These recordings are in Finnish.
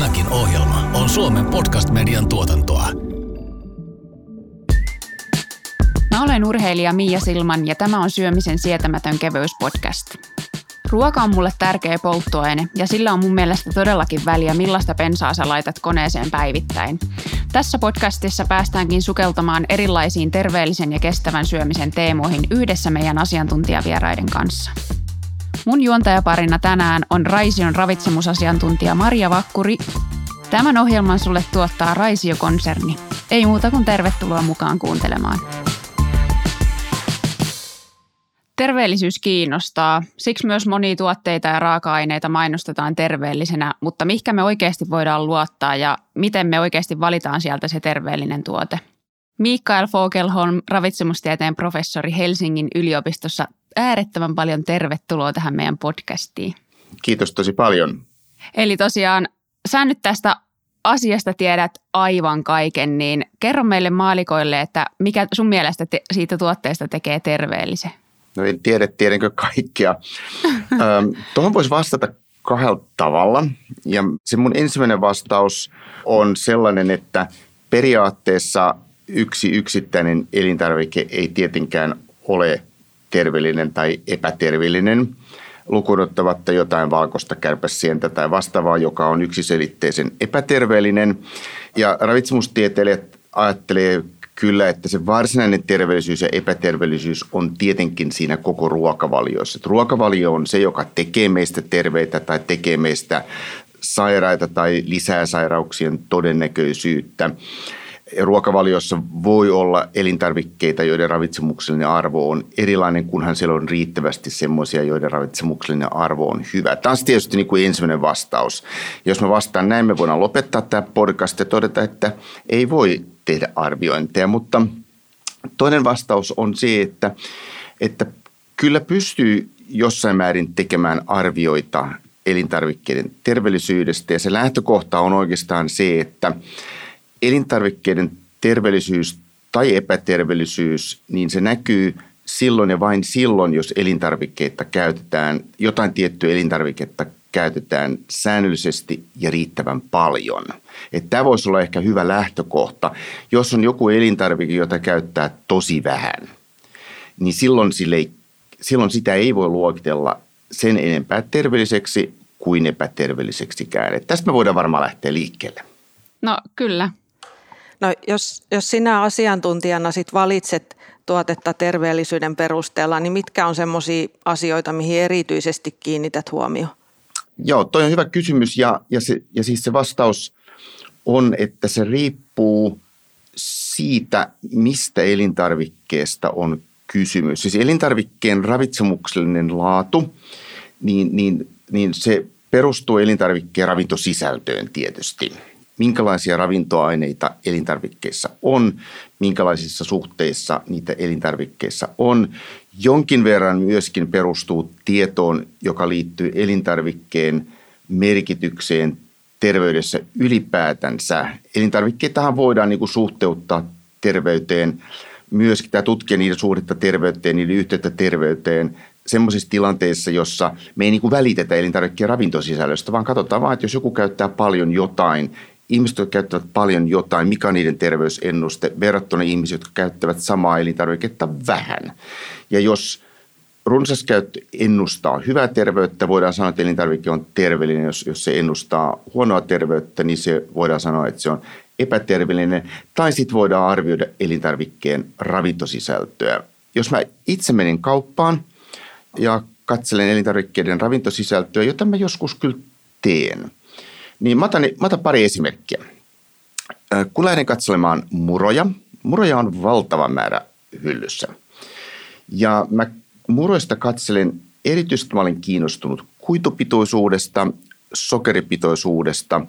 Tämäkin ohjelma on Suomen podcast-median tuotantoa. Mä olen urheilija Mia Silman ja tämä on Syömisen sietämätön kevyyspodcast. Ruoka on mulle tärkeä polttoaine ja sillä on mun mielestä todellakin väliä, millaista pensaa sä laitat koneeseen päivittäin. Tässä podcastissa päästäänkin sukeltamaan erilaisiin terveellisen ja kestävän syömisen teemoihin yhdessä meidän asiantuntijavieraiden kanssa. Mun juontajaparina tänään on Raision ravitsemusasiantuntija Maria Vakkuri. Tämän ohjelman sulle tuottaa Raisio-konserni. Ei muuta kuin tervetuloa mukaan kuuntelemaan. Terveellisyys kiinnostaa. Siksi myös monia tuotteita ja raaka-aineita mainostetaan terveellisenä, mutta mihinkä me oikeasti voidaan luottaa ja miten me oikeasti valitaan sieltä se terveellinen tuote? Mikael Fogelholm, ravitsemustieteen professori Helsingin yliopistossa, äärettömän paljon tervetuloa tähän meidän podcastiin. Kiitos tosi paljon. Eli tosiaan sä nyt tästä asiasta tiedät aivan kaiken, niin kerro meille maalikoille, että mikä sun mielestä te- siitä tuotteesta tekee terveellisen? No en tiedä, tiedänkö kaikkea. Tuohon voisi vastata kahdella tavalla. Ja se mun ensimmäinen vastaus on sellainen, että periaatteessa yksi yksittäinen elintarvike ei tietenkään ole terveellinen tai epäterveellinen lukunottavatta jotain valkoista kärpäsientä tai vastaavaa, joka on yksiselitteisen epäterveellinen. Ja ravitsemustieteilijät ajattelee kyllä, että se varsinainen terveellisyys ja epäterveellisyys on tietenkin siinä koko ruokavaliossa. Että ruokavalio on se, joka tekee meistä terveitä tai tekee meistä sairaita tai lisää sairauksien todennäköisyyttä ruokavaliossa voi olla elintarvikkeita, joiden ravitsemuksellinen arvo on erilainen, kunhan siellä on riittävästi semmoisia, joiden ravitsemuksellinen arvo on hyvä. Tämä on tietysti niin kuin ensimmäinen vastaus. Jos me vastaan näin, me voidaan lopettaa tämä podcast ja todeta, että ei voi tehdä arviointeja, mutta toinen vastaus on se, että, että kyllä pystyy jossain määrin tekemään arvioita elintarvikkeiden terveellisyydestä ja se lähtökohta on oikeastaan se, että elintarvikkeiden terveellisyys tai epäterveellisyys, niin se näkyy silloin ja vain silloin, jos elintarvikkeita käytetään, jotain tiettyä elintarviketta käytetään säännöllisesti ja riittävän paljon. Että tämä voisi olla ehkä hyvä lähtökohta. Jos on joku elintarvike, jota käyttää tosi vähän, niin silloin, sille silloin sitä ei voi luokitella sen enempää terveelliseksi kuin epäterveelliseksikään. Että tästä me voidaan varmaan lähteä liikkeelle. No kyllä. No jos, jos sinä asiantuntijana sit valitset tuotetta terveellisyyden perusteella, niin mitkä on semmoisia asioita, mihin erityisesti kiinnität huomioon? Joo, toi on hyvä kysymys ja, ja, se, ja siis se vastaus on, että se riippuu siitä, mistä elintarvikkeesta on kysymys. Siis elintarvikkeen ravitsemuksellinen laatu, niin, niin, niin se perustuu elintarvikkeen ravintosisältöön tietysti – minkälaisia ravintoaineita elintarvikkeissa on, minkälaisissa suhteissa niitä elintarvikkeissa on. Jonkin verran myöskin perustuu tietoon, joka liittyy elintarvikkeen merkitykseen terveydessä ylipäätänsä. Elintarvikkeitahan voidaan niin kuin suhteuttaa terveyteen, myöskin tämä tutkia niiden suhdetta terveyteen, niiden yhteyttä terveyteen semmoisissa tilanteissa, jossa me ei niin kuin välitetä elintarvikkeen ravintosisällöstä, vaan katsotaan vaan, että jos joku käyttää paljon jotain, ihmiset, jotka käyttävät paljon jotain, mikä on niiden terveysennuste verrattuna ihmisiä, jotka käyttävät samaa elintarviketta vähän. Ja jos runsas käyttö ennustaa hyvää terveyttä, voidaan sanoa, että elintarvike on terveellinen. Jos, jos se ennustaa huonoa terveyttä, niin se voidaan sanoa, että se on epäterveellinen. Tai sitten voidaan arvioida elintarvikkeen ravintosisältöä. Jos mä itse menen kauppaan ja katselen elintarvikkeiden ravintosisältöä, jota mä joskus kyllä teen – niin mä otan, mä otan pari esimerkkiä. Kun lähden katselemaan muroja, muroja on valtava määrä hyllyssä. Ja mä muroista katselen, erityisesti mä olen kiinnostunut kuitupitoisuudesta, sokeripitoisuudesta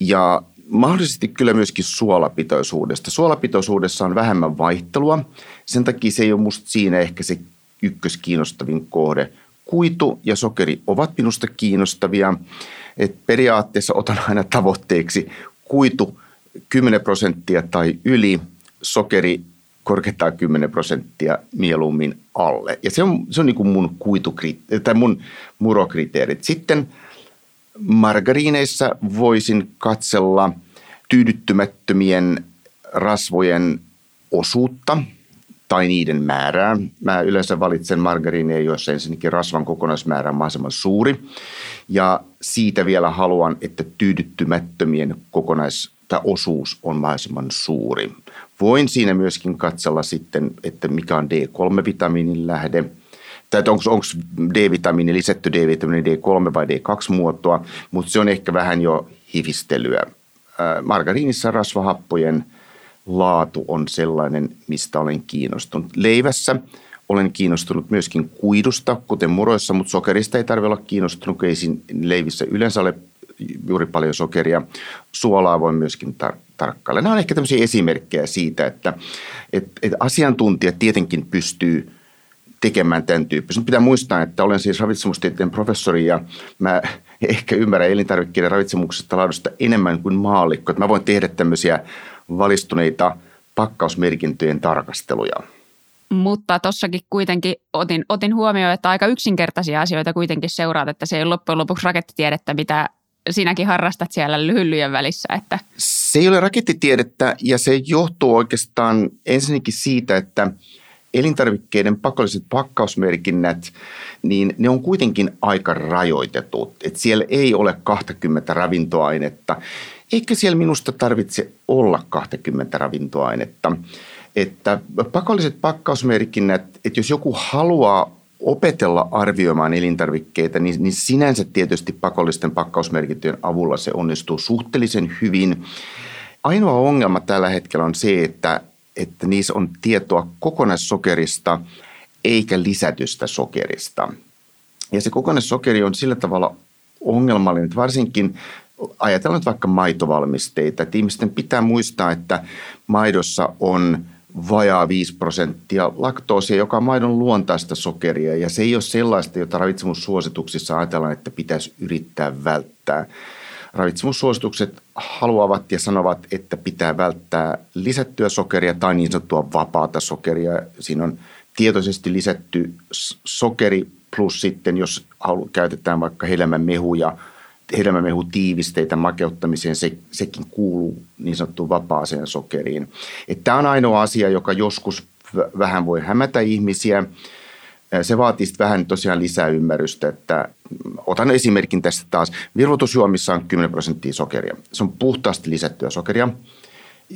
ja mahdollisesti kyllä myöskin suolapitoisuudesta. Suolapitoisuudessa on vähemmän vaihtelua, sen takia se ei ole musta siinä ehkä se ykköskiinnostavin kohde. Kuitu ja sokeri ovat minusta kiinnostavia että periaatteessa otan aina tavoitteeksi kuitu 10 prosenttia tai yli, sokeri korkeintaan 10 prosenttia mieluummin alle. Ja se on, se on niin kuin mun kuitukriteerit tai mun murokriteerit. Sitten margariineissa voisin katsella tyydyttymättömien rasvojen osuutta tai niiden määrää. Mä yleensä valitsen margariineja, joissa ensinnäkin rasvan kokonaismäärä on mahdollisimman suuri. Ja siitä vielä haluan, että tyydyttymättömien kokonais- tai osuus on mahdollisimman suuri. Voin siinä myöskin katsella sitten, että mikä on D3-vitamiinin lähde – tai onko, D-vitamiini lisätty D-vitamiini D3 vai D2-muotoa, mutta se on ehkä vähän jo hivistelyä. Margariinissa rasvahappojen laatu on sellainen, mistä olen kiinnostunut. Leivässä olen kiinnostunut myöskin kuidusta, kuten muroissa, mutta sokerista ei tarvitse olla kiinnostunut, kun ei leivissä yleensä ole juuri paljon sokeria. Suolaa voi myöskin tar- tarkkailla. Nämä on ehkä tämmöisiä esimerkkejä siitä, että, että, että asiantuntijat tietenkin pystyy – tekemään tämän tyyppistä. Nyt pitää muistaa, että olen siis ravitsemustieteen professori ja mä ehkä ymmärrän elintarvikkeiden ravitsemuksesta laadusta enemmän kuin maallikko. Että mä voin tehdä tämmöisiä valistuneita pakkausmerkintöjen tarkasteluja. Mutta tossakin kuitenkin otin, otin huomioon, että aika yksinkertaisia asioita kuitenkin seuraat, että se ei ole loppujen lopuksi rakettitiedettä, mitä sinäkin harrastat siellä hyllyjen välissä. Että. Se ei ole rakettitiedettä ja se johtuu oikeastaan ensinnäkin siitä, että – elintarvikkeiden pakolliset pakkausmerkinnät, niin ne on kuitenkin aika rajoitetut. Et siellä ei ole 20 ravintoainetta, eikä siellä minusta tarvitse olla 20 ravintoainetta. Että pakolliset pakkausmerkinnät, että jos joku haluaa opetella arvioimaan elintarvikkeita, niin, niin sinänsä tietysti pakollisten pakkausmerkintöjen avulla se onnistuu suhteellisen hyvin. Ainoa ongelma tällä hetkellä on se, että että niissä on tietoa kokonaissokerista eikä lisätystä sokerista. Ja se kokonaissokeri on sillä tavalla ongelmallinen, että varsinkin ajatellaan nyt vaikka maitovalmisteita, että ihmisten pitää muistaa, että maidossa on vajaa 5 prosenttia laktoosia, joka on maidon luontaista sokeria, ja se ei ole sellaista, jota ravitsemussuosituksissa ajatellaan, että pitäisi yrittää välttää ravitsemussuositukset haluavat ja sanovat, että pitää välttää lisättyä sokeria tai niin sanottua vapaata sokeria. Siinä on tietoisesti lisätty sokeri plus sitten, jos käytetään vaikka hedelmämehuja, hedelmämehutiivisteitä makeuttamiseen, se, sekin kuuluu niin sanottuun vapaaseen sokeriin. Tämä on ainoa asia, joka joskus vähän voi hämätä ihmisiä. Se vaatii vähän tosiaan lisää ymmärrystä, että otan esimerkin tästä taas. Virvoitusjuomissa on 10 prosenttia sokeria. Se on puhtaasti lisättyä sokeria.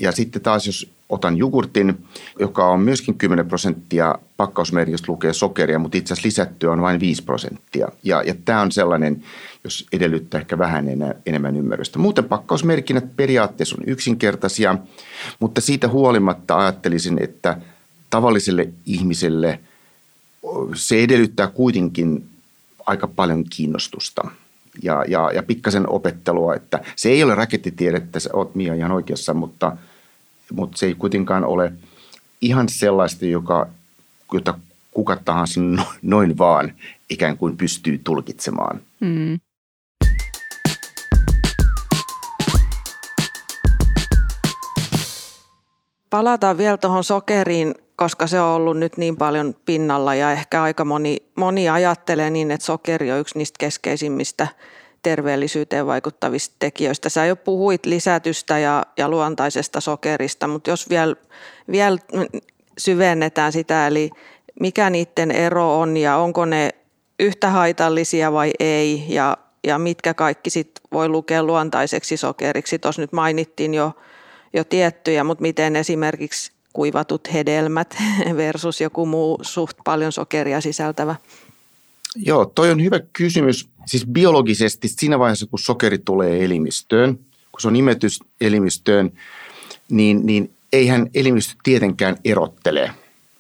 Ja sitten taas jos otan jogurtin, joka on myöskin 10 prosenttia, pakkausmerkistä lukee sokeria, mutta itse asiassa lisättyä on vain 5 prosenttia. Ja, ja tämä on sellainen, jos edellyttää ehkä vähän enää, enemmän ymmärrystä. Muuten pakkausmerkinnät periaatteessa on yksinkertaisia, mutta siitä huolimatta ajattelisin, että tavalliselle ihmiselle se edellyttää kuitenkin aika paljon kiinnostusta ja, ja, ja pikkasen opettelua, että se ei ole rakettitiedettä, sä oot Mia ihan oikeassa, mutta, mutta se ei kuitenkaan ole ihan sellaista, joka, jota kuka tahansa no, noin vaan ikään kuin pystyy tulkitsemaan. Mm. Palataan vielä tuohon sokeriin koska se on ollut nyt niin paljon pinnalla ja ehkä aika moni, moni ajattelee niin, että sokeri on yksi niistä keskeisimmistä terveellisyyteen vaikuttavista tekijöistä. Sä jo puhuit lisätystä ja, ja luontaisesta sokerista, mutta jos vielä, vielä syvennetään sitä, eli mikä niiden ero on ja onko ne yhtä haitallisia vai ei ja, ja mitkä kaikki sit voi lukea luontaiseksi sokeriksi. Tuossa nyt mainittiin jo, jo tiettyjä, mutta miten esimerkiksi kuivatut hedelmät versus joku muu suht paljon sokeria sisältävä? Joo, toi on hyvä kysymys. Siis biologisesti siinä vaiheessa, kun sokeri tulee elimistöön, kun se on imetys elimistöön, niin, niin eihän elimistö tietenkään erottele.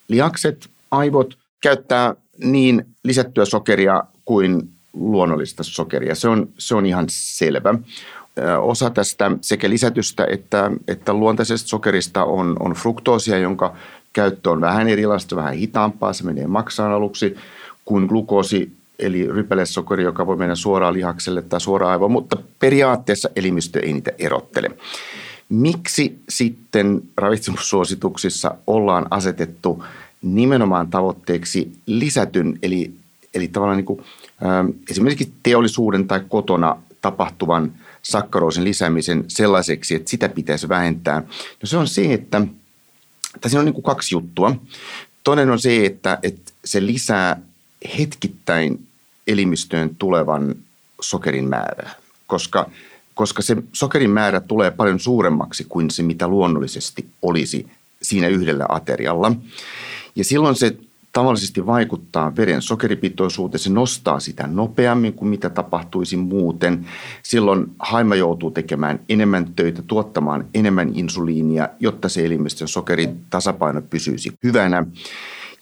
Lihakset, aivot käyttää niin lisättyä sokeria kuin luonnollista sokeria. Se on, se on ihan selvä osa tästä sekä lisätystä että, että luontaisesta sokerista on, on fruktoosia, jonka käyttö on vähän erilaista, vähän hitaampaa. Se menee maksaan aluksi kuin glukoosi, eli rypelesokeri, joka voi mennä suoraan lihakselle tai suoraan aivoon, mutta periaatteessa elimistö ei niitä erottele. Miksi sitten ravitsemussuosituksissa ollaan asetettu nimenomaan tavoitteeksi lisätyn, eli, eli tavallaan niin kuin, esimerkiksi teollisuuden tai kotona tapahtuvan sakkaroosin lisäämisen sellaiseksi, että sitä pitäisi vähentää? No se on se, että tässä on niin kuin kaksi juttua. Toinen on se, että, että se lisää hetkittäin elimistöön tulevan sokerin määrää, koska, koska se sokerin määrä tulee paljon suuremmaksi kuin se, mitä luonnollisesti olisi siinä yhdellä aterialla. Ja silloin se tavallisesti vaikuttaa veren sokeripitoisuuteen, se nostaa sitä nopeammin kuin mitä tapahtuisi muuten. Silloin haima joutuu tekemään enemmän töitä, tuottamaan enemmän insuliinia, jotta se elimistön sokeritasapaino pysyisi hyvänä.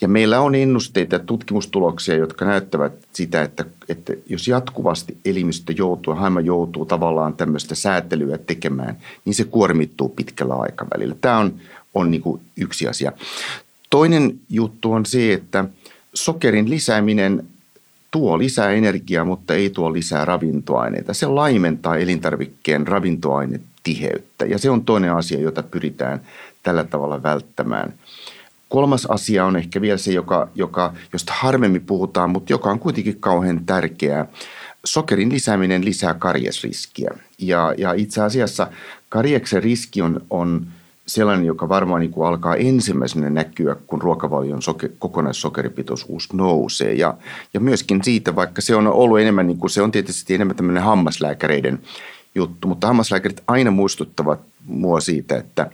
Ja meillä on ennusteita ja tutkimustuloksia, jotka näyttävät sitä, että, että jos jatkuvasti elimistö joutuu, haima joutuu tavallaan tämmöistä säätelyä tekemään, niin se kuormittuu pitkällä aikavälillä. Tämä on, on niin kuin yksi asia. Toinen juttu on se, että sokerin lisääminen tuo lisää energiaa, mutta ei tuo lisää ravintoaineita. Se laimentaa elintarvikkeen ravintoainetiheyttä ja se on toinen asia, jota pyritään tällä tavalla välttämään. Kolmas asia on ehkä vielä se, joka, joka, josta harvemmin puhutaan, mutta joka on kuitenkin kauhean tärkeää. Sokerin lisääminen lisää karjesriskiä ja, ja itse asiassa karjeksen riski on, on – sellainen, joka varmaan niin kuin alkaa ensimmäisenä näkyä, kun ruokavalion soke, kokonaissokeripitoisuus nousee. Ja, ja myöskin siitä, vaikka se on ollut enemmän, niin kuin se on tietysti enemmän tämmöinen hammaslääkäreiden juttu, mutta hammaslääkärit aina muistuttavat mua siitä, että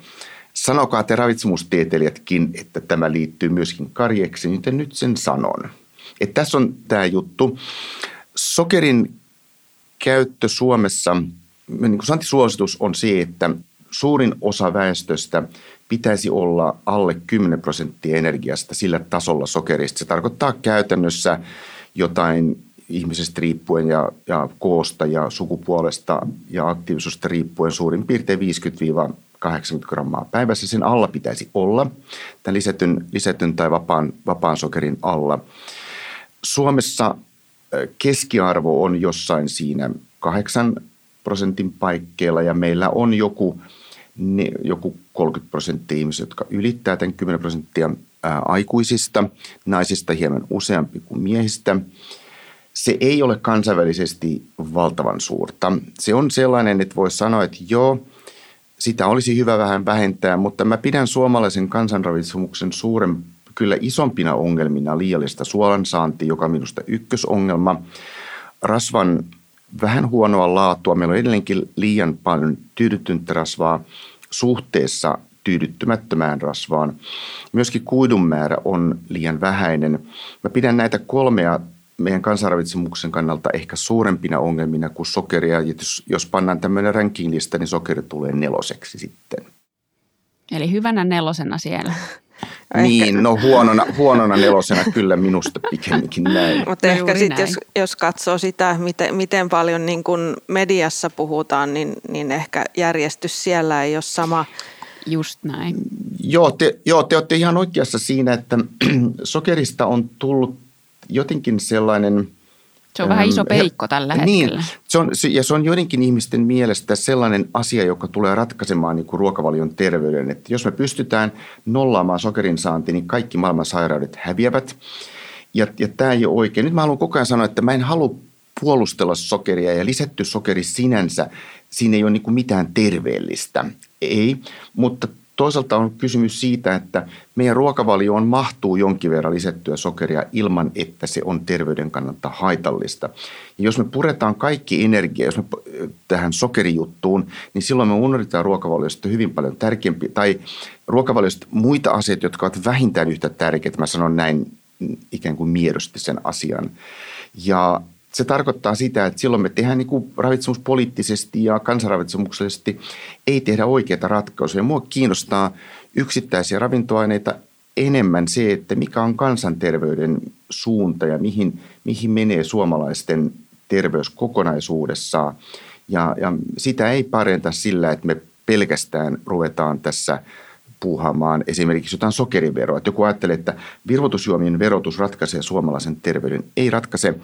sanokaa te ravitsemustieteilijätkin, että tämä liittyy myöskin karjeksi, niin nyt sen sanon. Että tässä on tämä juttu. Sokerin käyttö Suomessa, niin kuin suositus on se, että suurin osa väestöstä pitäisi olla alle 10 prosenttia energiasta sillä tasolla sokerista. Se tarkoittaa käytännössä jotain ihmisestä riippuen ja, ja koosta ja sukupuolesta ja aktiivisuudesta riippuen suurin piirtein 50 grammaa päivässä. Sen alla pitäisi olla, tämän lisätyn, lisätyn tai vapaan, vapaan sokerin alla. Suomessa keskiarvo on jossain siinä 8 prosentin paikkeilla ja meillä on joku – ne, joku 30 prosenttia ihmisiä, jotka ylittää tämän 10 prosenttia ää, aikuisista, naisista hieman useampi kuin miehistä. Se ei ole kansainvälisesti valtavan suurta. Se on sellainen, että voisi sanoa, että joo, sitä olisi hyvä vähän vähentää, mutta mä pidän suomalaisen kansanravitsemuksen suuren, kyllä isompina ongelmina liiallista suolansaanti, joka on minusta ykkösongelma. Rasvan vähän huonoa laatua. Meillä on edelleenkin liian paljon tyydyttyntä rasvaa suhteessa tyydyttymättömään rasvaan. Myöskin kuidun määrä on liian vähäinen. Mä pidän näitä kolmea meidän kansanravitsemuksen kannalta ehkä suurempina ongelmina kuin sokeria. Jos, jos pannaan tämmöinen rankinglista, niin sokeri tulee neloseksi sitten. Eli hyvänä nelosena siellä. Niin, no huonona, huonona nelosena kyllä minusta pikemminkin näin. Mutta no ehkä sitten jos, jos katsoo sitä, miten, miten paljon niin kun mediassa puhutaan, niin, niin ehkä järjestys siellä ei ole sama. Just näin. Joo te, joo, te olette ihan oikeassa siinä, että sokerista on tullut jotenkin sellainen – se on vähän iso peikko tällä niin, hetkellä. Se on, ja se on joidenkin ihmisten mielestä sellainen asia, joka tulee ratkaisemaan niin kuin ruokavalion terveyden. Että jos me pystytään nollaamaan sokerin saanti, niin kaikki maailman sairaudet häviävät. Ja, ja tämä ei ole oikein. Nyt mä haluan koko ajan sanoa, että mä en halua puolustella sokeria ja lisätty sokeri sinänsä, siinä ei ole niin mitään terveellistä. Ei, mutta Toisaalta on kysymys siitä, että meidän ruokavalioon mahtuu jonkin verran lisättyä sokeria ilman, että se on terveyden kannalta haitallista. Ja jos me puretaan kaikki energia, jos me tähän sokerijuttuun, niin silloin me unohdetaan ruokavaliosta hyvin paljon tärkeämpi, tai ruokavaliosta muita asioita, jotka ovat vähintään yhtä tärkeitä. Mä sanon näin ikään kuin miedosti sen asian. Ja se tarkoittaa sitä, että silloin me tehdään niin kuin ravitsemuspoliittisesti ja kansanravitsemuksellisesti ei tehdä oikeita ratkaisuja. Mua kiinnostaa yksittäisiä ravintoaineita enemmän se, että mikä on kansanterveyden suunta ja mihin, mihin menee suomalaisten terveys kokonaisuudessaan. Ja, ja sitä ei parenta sillä, että me pelkästään ruvetaan tässä puuhaamaan esimerkiksi jotain sokeriveroa. Joku ajattelee, että virvoitusjuomien verotus ratkaisee suomalaisen terveyden. Ei ratkaise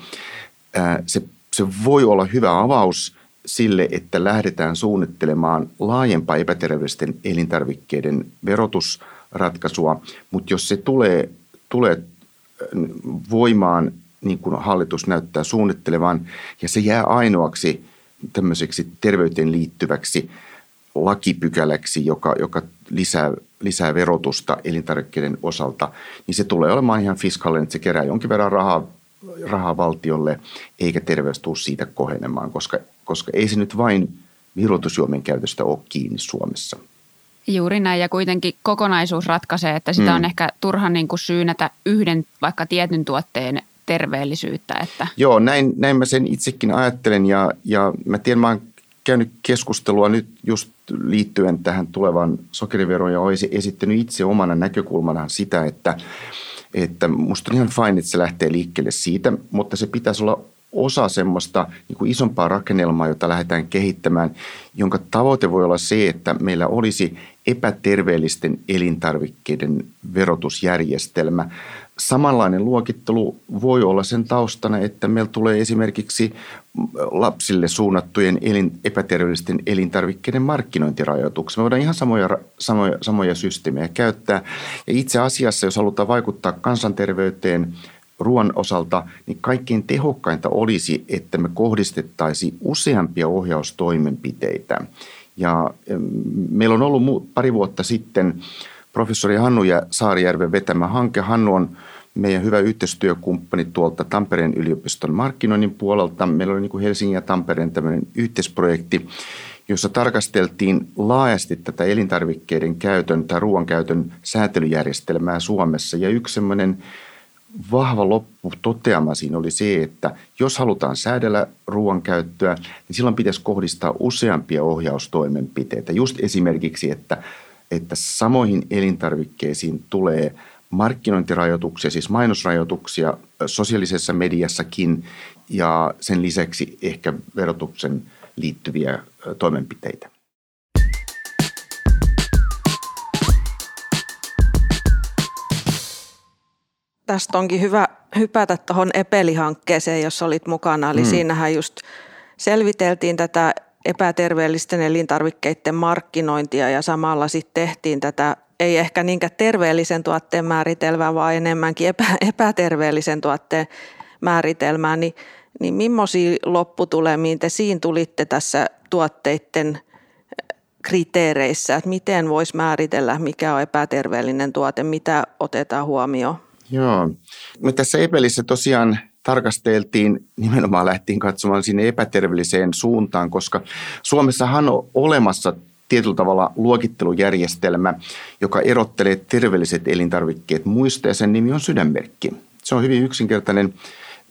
se, se voi olla hyvä avaus sille, että lähdetään suunnittelemaan laajempaa epäterveellisten elintarvikkeiden verotusratkaisua, mutta jos se tulee, tulee voimaan niin kuin hallitus näyttää suunnittelevan ja se jää ainoaksi tämmöiseksi terveyteen liittyväksi lakipykäläksi, joka, joka lisää, lisää verotusta elintarvikkeiden osalta, niin se tulee olemaan ihan fiskaalinen, että se kerää jonkin verran rahaa, rahaa valtiolle, eikä terveys tule siitä kohenemaan, koska, koska ei se nyt vain virutusjuomien käytöstä ole kiinni Suomessa. Juuri näin ja kuitenkin kokonaisuus ratkaisee, että sitä mm. on ehkä turha niin kuin syynätä yhden vaikka tietyn tuotteen terveellisyyttä. Että. Joo, näin, näin mä sen itsekin ajattelen ja, ja mä tiedän, mä oon käynyt keskustelua nyt just liittyen tähän tulevan sokeriveroon ja olisi esittänyt itse omana näkökulmanaan sitä, että, että musta on ihan fine, että se lähtee liikkeelle siitä, mutta se pitäisi olla osa semmoista niin kuin isompaa rakennelmaa, jota lähdetään kehittämään, jonka tavoite voi olla se, että meillä olisi epäterveellisten elintarvikkeiden verotusjärjestelmä. Samanlainen luokittelu voi olla sen taustana, että meillä tulee esimerkiksi lapsille suunnattujen elin, epäterveellisten elintarvikkeiden markkinointirajoituksia. Me voidaan ihan samoja, samoja, samoja systeemejä käyttää. Ja itse asiassa, jos halutaan vaikuttaa kansanterveyteen ruoan osalta, niin kaikkein tehokkainta olisi, että me kohdistettaisiin useampia ohjaustoimenpiteitä. Ja meillä on ollut pari vuotta sitten professori Hannu ja Saarijärven vetämä hanke. Hannu on meidän hyvä yhteistyökumppani tuolta Tampereen yliopiston markkinoinnin puolelta. Meillä oli niin kuin Helsingin ja Tampereen tämmöinen yhteisprojekti, jossa tarkasteltiin laajasti tätä elintarvikkeiden käytön tai ruoan käytön säätelyjärjestelmää Suomessa. Ja yksi semmoinen vahva lopputoteama siinä oli se, että jos halutaan säädellä ruoan käyttöä, niin silloin pitäisi kohdistaa useampia ohjaustoimenpiteitä. Just esimerkiksi, että, että samoihin elintarvikkeisiin tulee markkinointirajoituksia, siis mainosrajoituksia sosiaalisessa mediassakin ja sen lisäksi ehkä verotuksen liittyviä toimenpiteitä. Tästä onkin hyvä hypätä tuohon Epeli-hankkeeseen, jossa olit mukana. Eli mm. siinähän just selviteltiin tätä epäterveellisten elintarvikkeiden markkinointia ja samalla sitten tehtiin tätä ei ehkä niinkään terveellisen tuotteen määritelmää, vaan enemmänkin epä, epäterveellisen tuotteen määritelmää, niin, niin millaisia lopputulemiin te siinä tulitte tässä tuotteiden kriteereissä, että miten voisi määritellä, mikä on epäterveellinen tuote, mitä otetaan huomioon? Joo. Me tässä Epelissä tosiaan tarkasteltiin, nimenomaan lähtiin katsomaan sinne epäterveelliseen suuntaan, koska Suomessahan on olemassa tietyllä tavalla luokittelujärjestelmä, joka erottelee terveelliset elintarvikkeet muista ja sen nimi on sydänmerkki. Se on hyvin yksinkertainen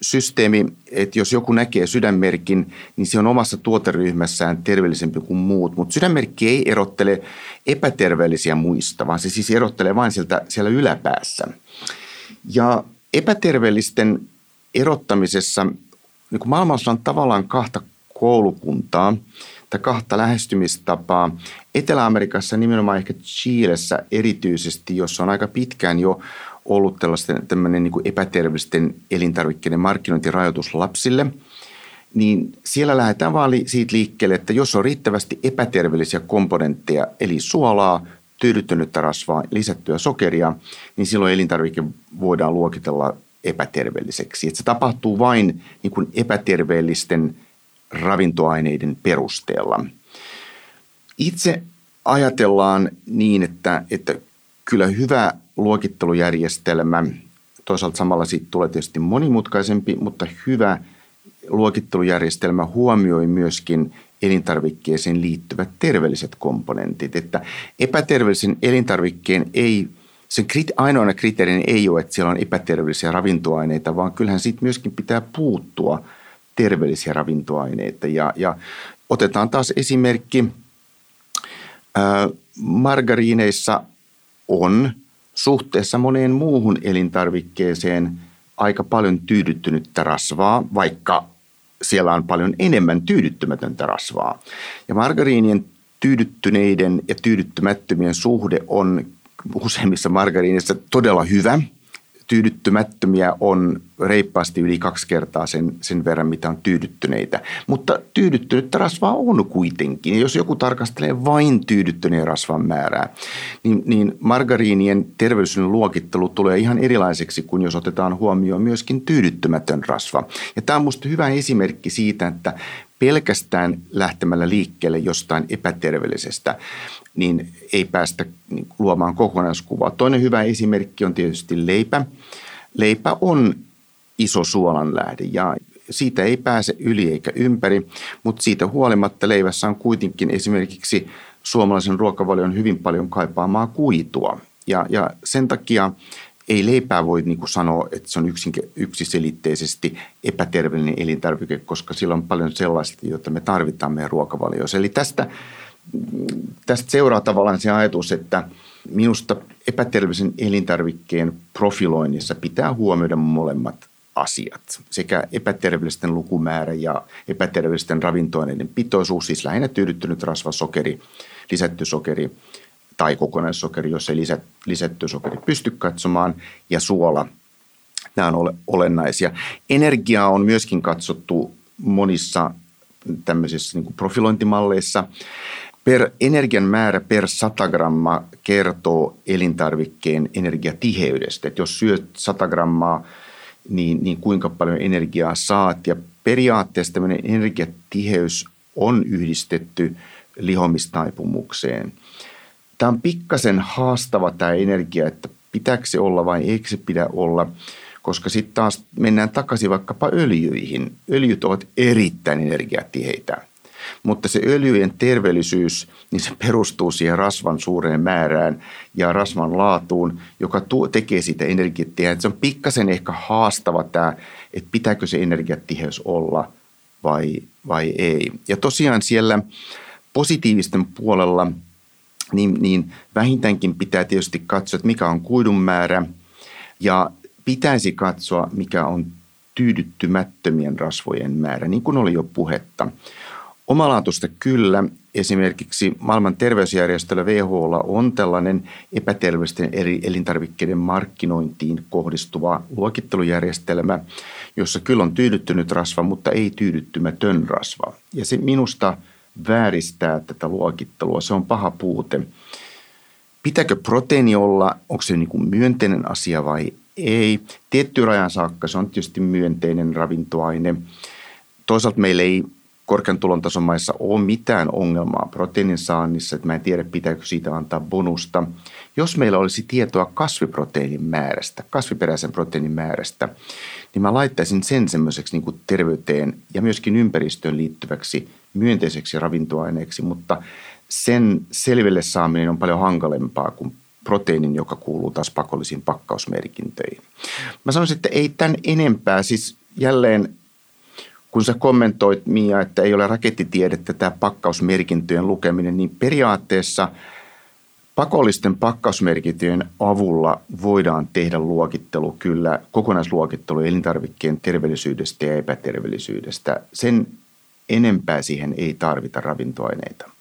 systeemi, että jos joku näkee sydänmerkin, niin se on omassa tuoteryhmässään terveellisempi kuin muut. Mutta sydänmerkki ei erottele epäterveellisiä muista, vaan se siis erottelee vain sieltä, siellä yläpäässä. Ja epäterveellisten erottamisessa niin kuin maailmassa on tavallaan kahta koulukuntaa tai kahta lähestymistapaa. Etelä-Amerikassa, nimenomaan ehkä Chiilessä erityisesti, jossa on aika pitkään jo ollut tällaisten tämmöinen niin epäterveellisten elintarvikkeiden markkinointirajoitus lapsille, niin siellä lähdetään vaan siitä liikkeelle, että jos on riittävästi epäterveellisiä komponentteja, eli suolaa, tyydyttynyttä rasvaa, lisättyä sokeria, niin silloin elintarvike voidaan luokitella epäterveelliseksi. Että se tapahtuu vain niin kuin epäterveellisten ravintoaineiden perusteella. Itse ajatellaan niin, että, että kyllä hyvä luokittelujärjestelmä, toisaalta samalla siitä tulee tietysti monimutkaisempi, mutta hyvä luokittelujärjestelmä huomioi myöskin elintarvikkeeseen liittyvät terveelliset komponentit. Että epäterveellisen elintarvikkeen ei, sen ainoana kriteerin ei ole, että siellä on epäterveellisiä ravintoaineita, vaan kyllähän siitä myöskin pitää puuttua terveellisiä ravintoaineita. Ja, ja otetaan taas esimerkki. Ää, margariineissa on suhteessa moneen muuhun elintarvikkeeseen aika paljon tyydyttynyttä rasvaa, vaikka siellä on paljon enemmän tyydyttymätöntä rasvaa. Ja margariinien tyydyttyneiden ja tyydyttymättömien suhde on useimmissa margariineissa todella hyvä – tyydyttymättömiä on reippaasti yli kaksi kertaa sen, sen verran, mitä on tyydyttyneitä. Mutta tyydyttynyttä rasvaa on kuitenkin. Jos joku tarkastelee vain tyydyttyneen rasvan määrää, niin, niin margariinien terveellisyyden luokittelu tulee ihan erilaiseksi kuin jos otetaan huomioon myöskin tyydyttymätön rasva. Ja tämä on minusta hyvä esimerkki siitä, että pelkästään lähtemällä liikkeelle jostain epäterveellisestä, niin ei päästä niin luomaan kokonaiskuvaa. Toinen hyvä esimerkki on tietysti leipä. Leipä on iso suolanlähde ja siitä ei pääse yli eikä ympäri, mutta siitä huolimatta leivässä on kuitenkin esimerkiksi suomalaisen ruokavalion hyvin paljon kaipaamaa kuitua. Ja, ja sen takia ei leipää voi niin kuin sanoa, että se on yksiselitteisesti epäterveellinen elintarvike, koska sillä on paljon sellaista, jota me tarvitaan meidän ruokavaliossa. Eli tästä, tästä seuraa tavallaan se ajatus, että minusta epäterveellisen elintarvikkeen profiloinnissa pitää huomioida molemmat asiat. Sekä epäterveellisten lukumäärä ja epäterveellisten ravintoaineiden pitoisuus, siis lähinnä tyydyttynyt rasva, sokeri, lisätty sokeri – tai kokonaissokeri, jos ei lisätty sokeri pysty katsomaan, ja suola. Nämä on olennaisia. Energiaa on myöskin katsottu monissa tämmöisissä niin profilointimalleissa. Per energian määrä per 100 grammaa kertoo elintarvikkeen energiatiheydestä. Että jos syöt 100 grammaa, niin, niin kuinka paljon energiaa saat. Ja periaatteessa tämmöinen energiatiheys on yhdistetty lihomistaipumukseen – Tämä on pikkasen haastava tämä energia, että pitääkö se olla vai eikö se pidä olla, koska sitten taas mennään takaisin vaikkapa öljyihin. Öljyt ovat erittäin energiatiheitä, mutta se öljyjen terveellisyys, niin se perustuu siihen rasvan suureen määrään ja rasvan laatuun, joka tuo, tekee siitä energiatiheää. Se on pikkasen ehkä haastava tämä, että pitääkö se energiatiheys olla vai, vai ei. Ja tosiaan siellä positiivisten puolella – niin, niin vähintäänkin pitää tietysti katsoa, että mikä on kuidun määrä ja pitäisi katsoa, mikä on tyydyttymättömien rasvojen määrä, niin kuin oli jo puhetta. Omalaatuista kyllä. Esimerkiksi maailman terveysjärjestöllä WHOlla on tällainen epäterveellisten eri elintarvikkeiden markkinointiin kohdistuva luokittelujärjestelmä, jossa kyllä on tyydyttynyt rasva, mutta ei tyydyttymätön rasva. Ja se minusta – vääristää tätä luokittelua. Se on paha puute. Pitääkö proteiini olla, onko se niin kuin myönteinen asia vai ei? Tietty rajan saakka se on tietysti myönteinen ravintoaine. Toisaalta meillä ei korkean tulon tason maissa ole mitään ongelmaa proteiinin saannissa, että mä en tiedä pitääkö siitä antaa bonusta. Jos meillä olisi tietoa kasviproteiinin määrästä, kasviperäisen proteiinin määrästä, niin mä laittaisin sen semmoiseksi niin kuin terveyteen ja myöskin ympäristöön liittyväksi myönteiseksi ravintoaineeksi, mutta sen selville saaminen on paljon hankalempaa kuin proteiinin, joka kuuluu taas pakollisiin pakkausmerkintöihin. Mä sanoisin, että ei tämän enempää, siis jälleen kun sä kommentoit Mia, että ei ole rakettitiedettä tämä pakkausmerkintöjen lukeminen, niin periaatteessa pakollisten pakkausmerkintöjen avulla voidaan tehdä luokittelu kyllä, kokonaisluokittelu elintarvikkeen terveellisyydestä ja epäterveellisyydestä. Sen enempää siihen ei tarvita ravintoaineita.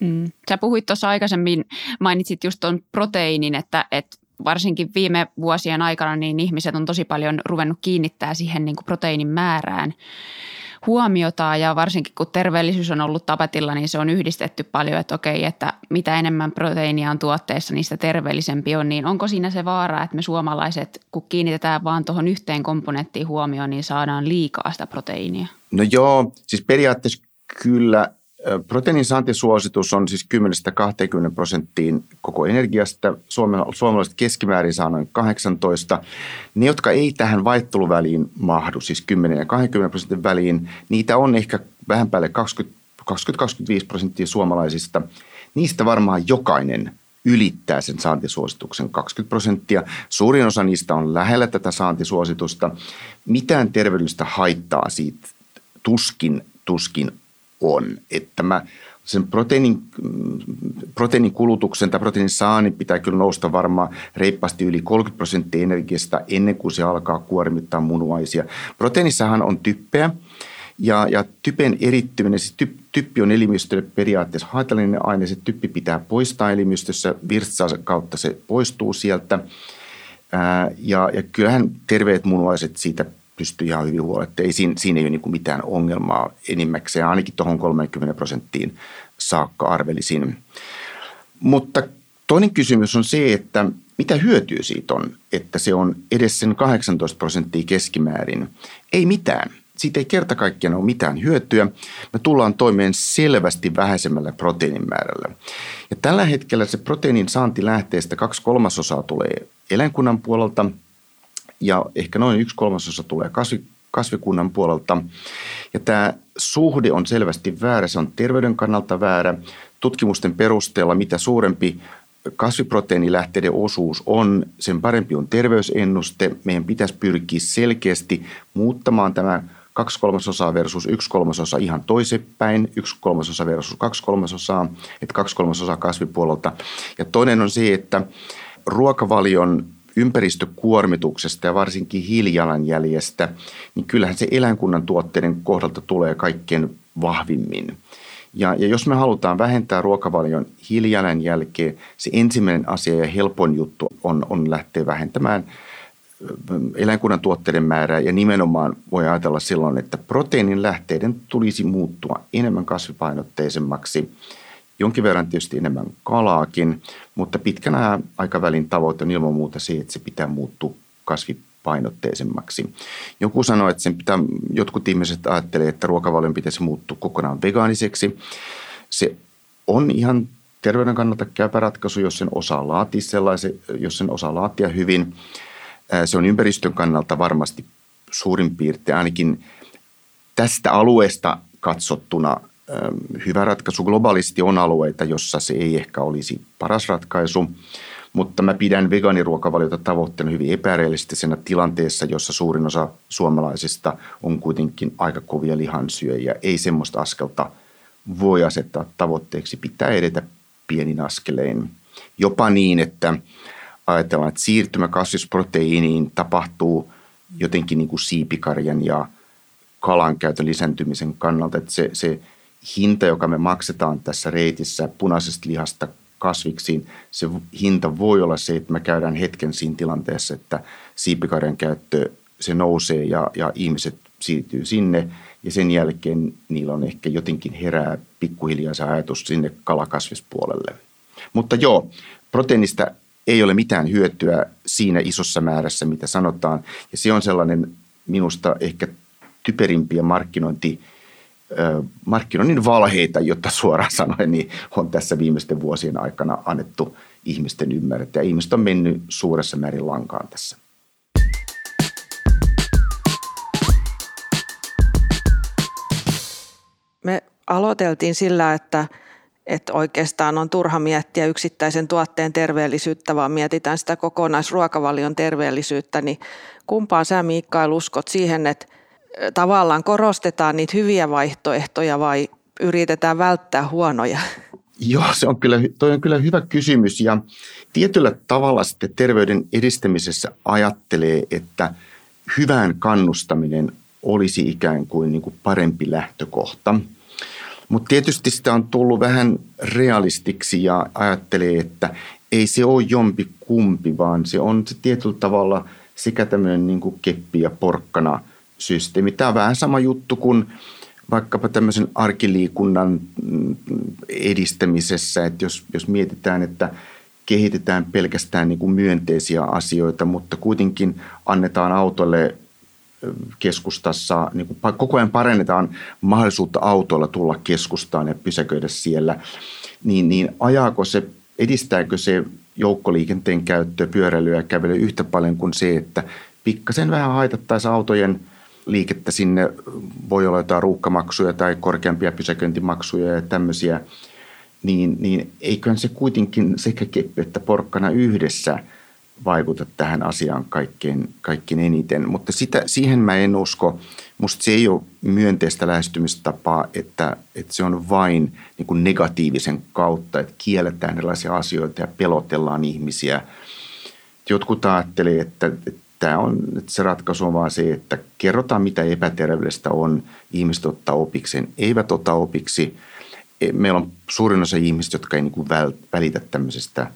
Mm. Sä puhuit tuossa aikaisemmin, mainitsit just tuon proteiinin, että, että varsinkin viime vuosien aikana niin ihmiset on tosi paljon ruvennut kiinnittää siihen niin kuin proteiinin määrään huomiota ja varsinkin kun terveellisyys on ollut tapetilla, niin se on yhdistetty paljon, että okei, että mitä enemmän proteiinia on tuotteessa, niin sitä terveellisempi on. Niin onko siinä se vaara, että me suomalaiset, kun kiinnitetään vaan tuohon yhteen komponenttiin huomioon, niin saadaan liikaa sitä proteiinia? No joo, siis periaatteessa kyllä Proteiinin saantisuositus on siis 10-20 prosenttiin koko energiasta. Suomalaiset keskimäärin saa noin 18. Ne, jotka ei tähän vaihteluväliin mahdu, siis 10 ja 20 prosentin väliin, niitä on ehkä vähän päälle 20-25 prosenttia suomalaisista. Niistä varmaan jokainen ylittää sen saantisuosituksen 20 prosenttia. Suurin osa niistä on lähellä tätä saantisuositusta. Mitään terveydellistä haittaa siitä tuskin, tuskin on. Että mä sen proteiinin, proteiinin kulutuksen tai proteiinin saannin pitää kyllä nousta varmaan reippaasti yli 30 prosenttia energiasta ennen kuin se alkaa kuormittaa munuaisia. Proteiinissahan on typpeä ja, ja typen erittyminen, siis typ, typpi on elimistölle periaatteessa haitallinen aine, se typpi pitää poistaa elimistössä, virtsaa kautta se poistuu sieltä. Ää, ja, ja kyllähän terveet munuaiset siitä pystyy ihan hyvin huolehtimaan. Ei, siinä, siinä ei ole niin kuin mitään ongelmaa enimmäkseen, ainakin tuohon 30 prosenttiin saakka arvelisin. Mutta toinen kysymys on se, että mitä hyötyä siitä on, että se on edes sen 18 prosenttia keskimäärin? Ei mitään. siitä ei kerta kaikkiaan ole mitään hyötyä. Me tullaan toimeen selvästi vähäisemmällä proteiinin määrällä. Ja tällä hetkellä se proteiinin saanti lähteestä kaksi kolmasosaa tulee eläinkunnan puolelta ja ehkä noin yksi kolmasosa tulee kasvi, kasvikunnan puolelta. Ja tämä suhde on selvästi väärä, se on terveyden kannalta väärä. Tutkimusten perusteella mitä suurempi kasviproteiinilähteiden osuus on, sen parempi on terveysennuste. Meidän pitäisi pyrkiä selkeästi muuttamaan tämä kaksi kolmasosaa versus yksi kolmasosa ihan toisepäin, yksi kolmasosa versus kaksi kolmasosaa, että kaksi kolmasosaa kasvipuolelta. Ja toinen on se, että ruokavalion ympäristökuormituksesta ja varsinkin hiilijalanjäljestä, niin kyllähän se eläinkunnan tuotteiden kohdalta tulee kaikkein vahvimmin. Ja, ja jos me halutaan vähentää ruokavalion hiilijalanjälkeä, se ensimmäinen asia ja helpoin juttu on, on lähteä vähentämään eläinkunnan tuotteiden määrää ja nimenomaan voi ajatella silloin, että proteiinin lähteiden tulisi muuttua enemmän kasvipainotteisemmaksi, jonkin verran tietysti enemmän kalaakin, mutta pitkän aikavälin tavoite on ilman muuta se, että se pitää muuttua kasvipainotteisemmaksi. Joku sanoi, että sen pitää, jotkut ihmiset ajattelee, että ruokavalion pitäisi muuttua kokonaan vegaaniseksi. Se on ihan terveyden kannalta käypä ratkaisu, jos sen osaa laatia sellaisen, jos sen osaa laatia hyvin. Se on ympäristön kannalta varmasti suurin piirtein ainakin tästä alueesta katsottuna hyvä ratkaisu. Globaalisti on alueita, jossa se ei ehkä olisi paras ratkaisu, mutta mä pidän vegaaniruokavaliota tavoitteena hyvin epärealistisena tilanteessa, jossa suurin osa suomalaisista on kuitenkin aika kovia lihansyöjiä. Ei semmoista askelta voi asettaa tavoitteeksi, pitää edetä pienin askelein. Jopa niin, että ajatellaan, että siirtymä kasvisproteiiniin tapahtuu jotenkin niin kuin siipikarjan ja kalan käytön lisääntymisen kannalta, että se, se hinta, joka me maksetaan tässä reitissä punaisesta lihasta kasviksiin, se hinta voi olla se, että me käydään hetken siinä tilanteessa, että siipikarjan käyttö se nousee ja, ja ihmiset siirtyy sinne ja sen jälkeen niillä on ehkä jotenkin herää pikkuhiljaa se ajatus sinne kalakasvispuolelle. Mutta joo, proteiinista ei ole mitään hyötyä siinä isossa määrässä, mitä sanotaan. Ja se on sellainen minusta ehkä typerimpiä markkinointi markkinoinnin valheita, jotta suoraan sanoen, niin on tässä viimeisten vuosien aikana annettu ihmisten ymmärrettä. Ja ihmiset on mennyt suuressa määrin lankaan tässä. Me aloiteltiin sillä, että, että oikeastaan on turha miettiä yksittäisen tuotteen terveellisyyttä, vaan mietitään sitä kokonaisruokavalion terveellisyyttä. Niin kumpaan sä Mikael uskot siihen, että tavallaan korostetaan niitä hyviä vaihtoehtoja vai yritetään välttää huonoja? Joo, se on kyllä, toi on kyllä hyvä kysymys ja tietyllä tavalla sitten terveyden edistämisessä ajattelee, että hyvään kannustaminen olisi ikään kuin, niin kuin parempi lähtökohta. Mutta tietysti sitä on tullut vähän realistiksi ja ajattelee, että ei se ole jompi kumpi, vaan se on se tietyllä tavalla sekä tämmöinen niin keppi ja porkkana – systeemi. Tämä on vähän sama juttu kuin vaikkapa tämmöisen arkiliikunnan edistämisessä, että jos, jos mietitään, että kehitetään pelkästään niin kuin myönteisiä asioita, mutta kuitenkin annetaan autolle keskustassa, niin kuin koko ajan parannetaan mahdollisuutta autoilla tulla keskustaan ja pysäköidä siellä, niin, niin ajaako se, edistääkö se joukkoliikenteen käyttöä, pyöräilyä ja kävelyä yhtä paljon kuin se, että pikkasen vähän haitattaisiin autojen – liikettä sinne, voi olla jotain ruuhkamaksuja tai korkeampia pysäköintimaksuja ja tämmöisiä, niin, niin eiköhän se kuitenkin sekä keppi että porkkana yhdessä vaikuta tähän asiaan kaikkein, kaikkein eniten. Mutta sitä, siihen mä en usko. Musta se ei ole myönteistä lähestymistapaa, että, että se on vain niin kuin negatiivisen kautta, että kielletään erilaisia asioita ja pelotellaan ihmisiä. Jotkut ajattelee, että, että tämä on, että se ratkaisu on vaan se, että kerrotaan mitä epäterveellistä on, ihmiset ottaa opikseen, eivät ota opiksi. E, meillä on suurin osa ihmistä, jotka ei niin välitä tämmöisestä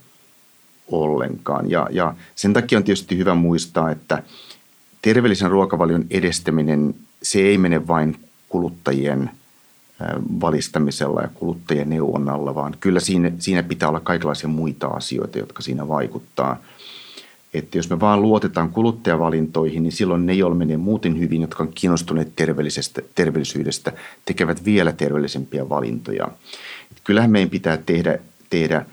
ollenkaan. Ja, ja sen takia on tietysti hyvä muistaa, että terveellisen ruokavalion edestäminen, se ei mene vain kuluttajien valistamisella ja kuluttajien neuvonnalla, vaan kyllä siinä, siinä pitää olla kaikenlaisia muita asioita, jotka siinä vaikuttaa – että jos me vaan luotetaan kuluttajavalintoihin, niin silloin ne, joilla menee muuten hyvin, jotka on kiinnostuneet terveellisestä, terveellisyydestä, tekevät vielä terveellisempiä valintoja. Kyllähän meidän pitää tehdä, tehdä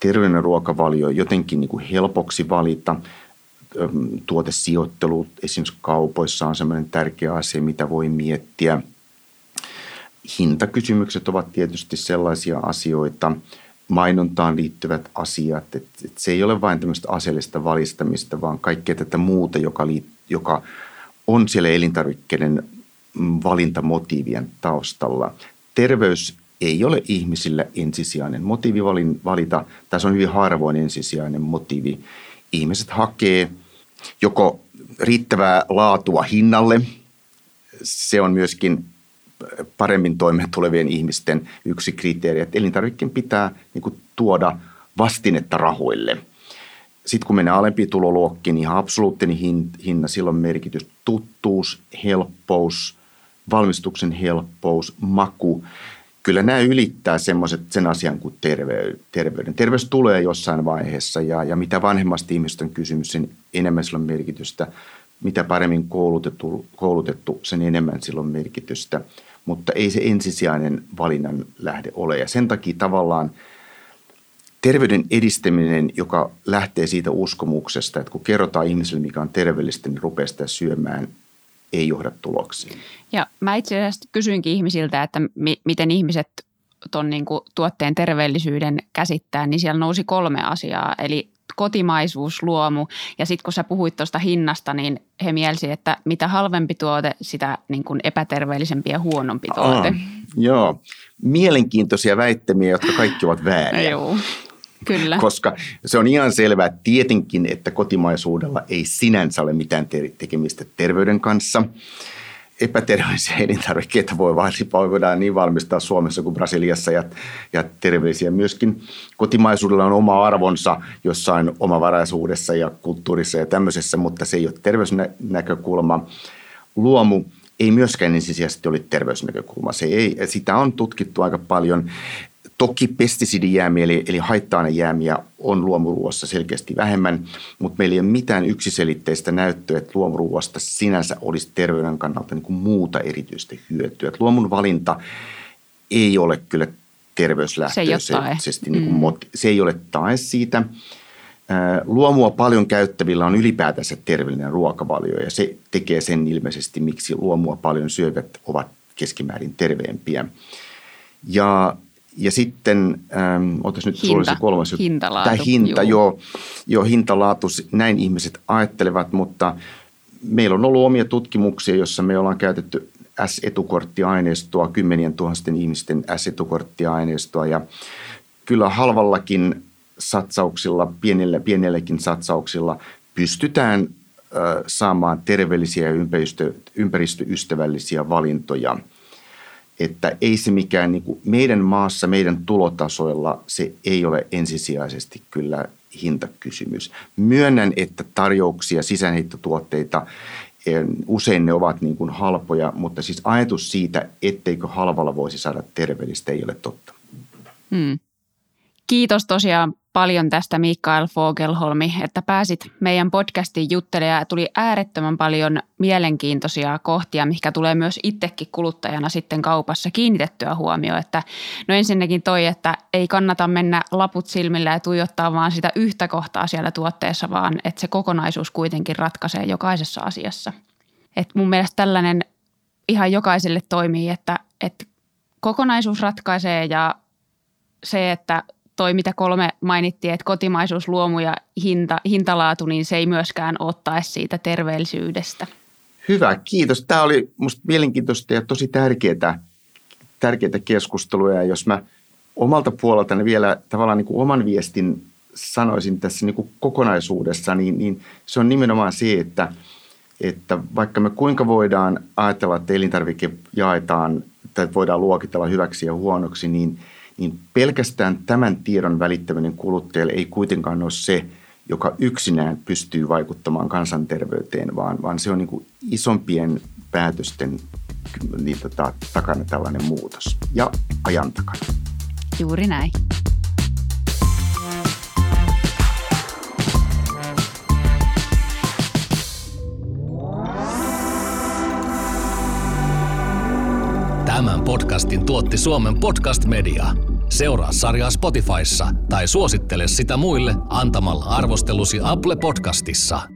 terveellinen ruokavalio jotenkin niin kuin helpoksi valita. Tuotesijoittelu esimerkiksi kaupoissa on sellainen tärkeä asia, mitä voi miettiä. Hintakysymykset ovat tietysti sellaisia asioita – mainontaan liittyvät asiat. Että, että se ei ole vain tämmöistä aseellista valistamista, vaan kaikkea tätä muuta, joka, liit, joka on siellä elintarvikkeiden valintamotiivien taustalla. Terveys ei ole ihmisillä ensisijainen motiivi valita. Tässä on hyvin harvoin ensisijainen motiivi. Ihmiset hakee joko riittävää laatua hinnalle. Se on myöskin paremmin toimeen tulevien ihmisten yksi kriteeri, että elintarvikkeen pitää niin kuin, tuoda vastinetta rahoille. Sitten kun menee alempiin tuloluokkiin, niin ihan absoluuttinen hinta, silloin merkitys tuttuus, helppous, valmistuksen helppous, maku. Kyllä nämä ylittää semmoiset sen asian kuin terveyden. Terveys tulee jossain vaiheessa ja, ja mitä vanhemmasta ihmistä on kysymys, sen enemmän sillä on merkitystä. Mitä paremmin koulutettu, koulutettu sen enemmän sillä on merkitystä – mutta ei se ensisijainen valinnan lähde ole. Ja sen takia tavallaan terveyden edistäminen, joka lähtee siitä uskomuksesta, että kun kerrotaan ihmiselle, mikä on terveellistä, niin rupeaa sitä syömään, ei johda tuloksiin. Ja mä itse asiassa kysyinkin ihmisiltä, että mi- miten ihmiset tuon niin tuotteen terveellisyyden käsittää, niin siellä nousi kolme asiaa. Eli kotimaisuus, luomu ja sitten kun sä puhuit tuosta hinnasta, niin he mielsi, että mitä halvempi tuote, sitä niin kuin epäterveellisempi ja huonompi tuote. Joo, mielenkiintoisia väittämiä, jotka kaikki ovat vääriä. Joo. Kyllä. Koska se on ihan selvää tietenkin, että kotimaisuudella ei sinänsä ole mitään tekemistä terveyden kanssa epäterveellisiä elintarvikkeita voi voidaan niin valmistaa Suomessa kuin Brasiliassa ja, ja terveellisiä myöskin. Kotimaisuudella on oma arvonsa jossain omavaraisuudessa ja kulttuurissa ja tämmöisessä, mutta se ei ole terveysnäkökulma. Luomu ei myöskään ensisijaisesti ole terveysnäkökulma. Se ei, sitä on tutkittu aika paljon. Toki pestisidijäämiä eli, eli haitta-ainejäämiä on luomuruoassa selkeästi vähemmän, mutta meillä ei ole mitään yksiselitteistä näyttöä, että luomuruoasta sinänsä olisi terveyden kannalta niin kuin muuta erityistä hyötyä. Että luomun valinta ei ole kyllä terveyslähtöisesti. Niin kuin mm. Se ei ole tae siitä. Luomua paljon käyttävillä on ylipäätänsä terveellinen ruokavalio ja se tekee sen ilmeisesti, miksi luomua paljon syövät ovat keskimäärin terveempiä. Ja ja sitten, ähm, otas nyt hinta, se kolmas juttu. Hintalaatu. Tämä hinta, joo. joo, joo, hintalaatu, näin ihmiset ajattelevat, mutta meillä on ollut omia tutkimuksia, joissa me ollaan käytetty S-etukorttiaineistoa, kymmenien tuhansien ihmisten S-etukorttiaineistoa ja kyllä halvallakin satsauksilla, pienellä, pienelläkin satsauksilla pystytään ö, saamaan terveellisiä ja ympäristö, ympäristöystävällisiä valintoja – että ei se mikään niin kuin meidän maassa, meidän tulotasoilla se ei ole ensisijaisesti kyllä hintakysymys. Myönnän, että tarjouksia, sisäänheittotuotteita, usein ne ovat niin kuin halpoja, mutta siis ajatus siitä, etteikö halvalla voisi saada terveellistä, ei ole totta. Hmm. Kiitos tosiaan paljon tästä Mikael Fogelholmi, että pääsit meidän podcastiin juttelemaan ja tuli äärettömän paljon mielenkiintoisia kohtia, mikä tulee myös itsekin kuluttajana sitten kaupassa kiinnitettyä huomioon. Että no ensinnäkin toi, että ei kannata mennä laput silmillä ja tuijottaa vaan sitä yhtä kohtaa siellä tuotteessa, vaan että se kokonaisuus kuitenkin ratkaisee jokaisessa asiassa. Et mun mielestä tällainen ihan jokaiselle toimii, että, että kokonaisuus ratkaisee ja se, että toi, mitä kolme mainittiin, että kotimaisuus, luomu ja hinta, hintalaatu, niin se ei myöskään ottaisi siitä terveellisyydestä. Hyvä, kiitos. Tämä oli minusta mielenkiintoista ja tosi tärkeää, tärkeää keskustelua. Ja jos mä omalta puoleltani vielä tavallaan niin kuin oman viestin sanoisin tässä niin kuin kokonaisuudessa, niin, niin se on nimenomaan se, että, että vaikka me kuinka voidaan ajatella, että elintarvike jaetaan tai voidaan luokitella hyväksi ja huonoksi, niin – niin pelkästään tämän tiedon välittäminen kuluttajalle ei kuitenkaan ole se, joka yksinään pystyy vaikuttamaan kansanterveyteen, vaan, vaan se on niin isompien päätösten niin tota, takana tällainen muutos ja ajan takana. Juuri näin. Podcastin tuotti Suomen Podcast Media. Seuraa sarjaa Spotifyssa tai suosittele sitä muille antamalla arvostelusi Apple Podcastissa.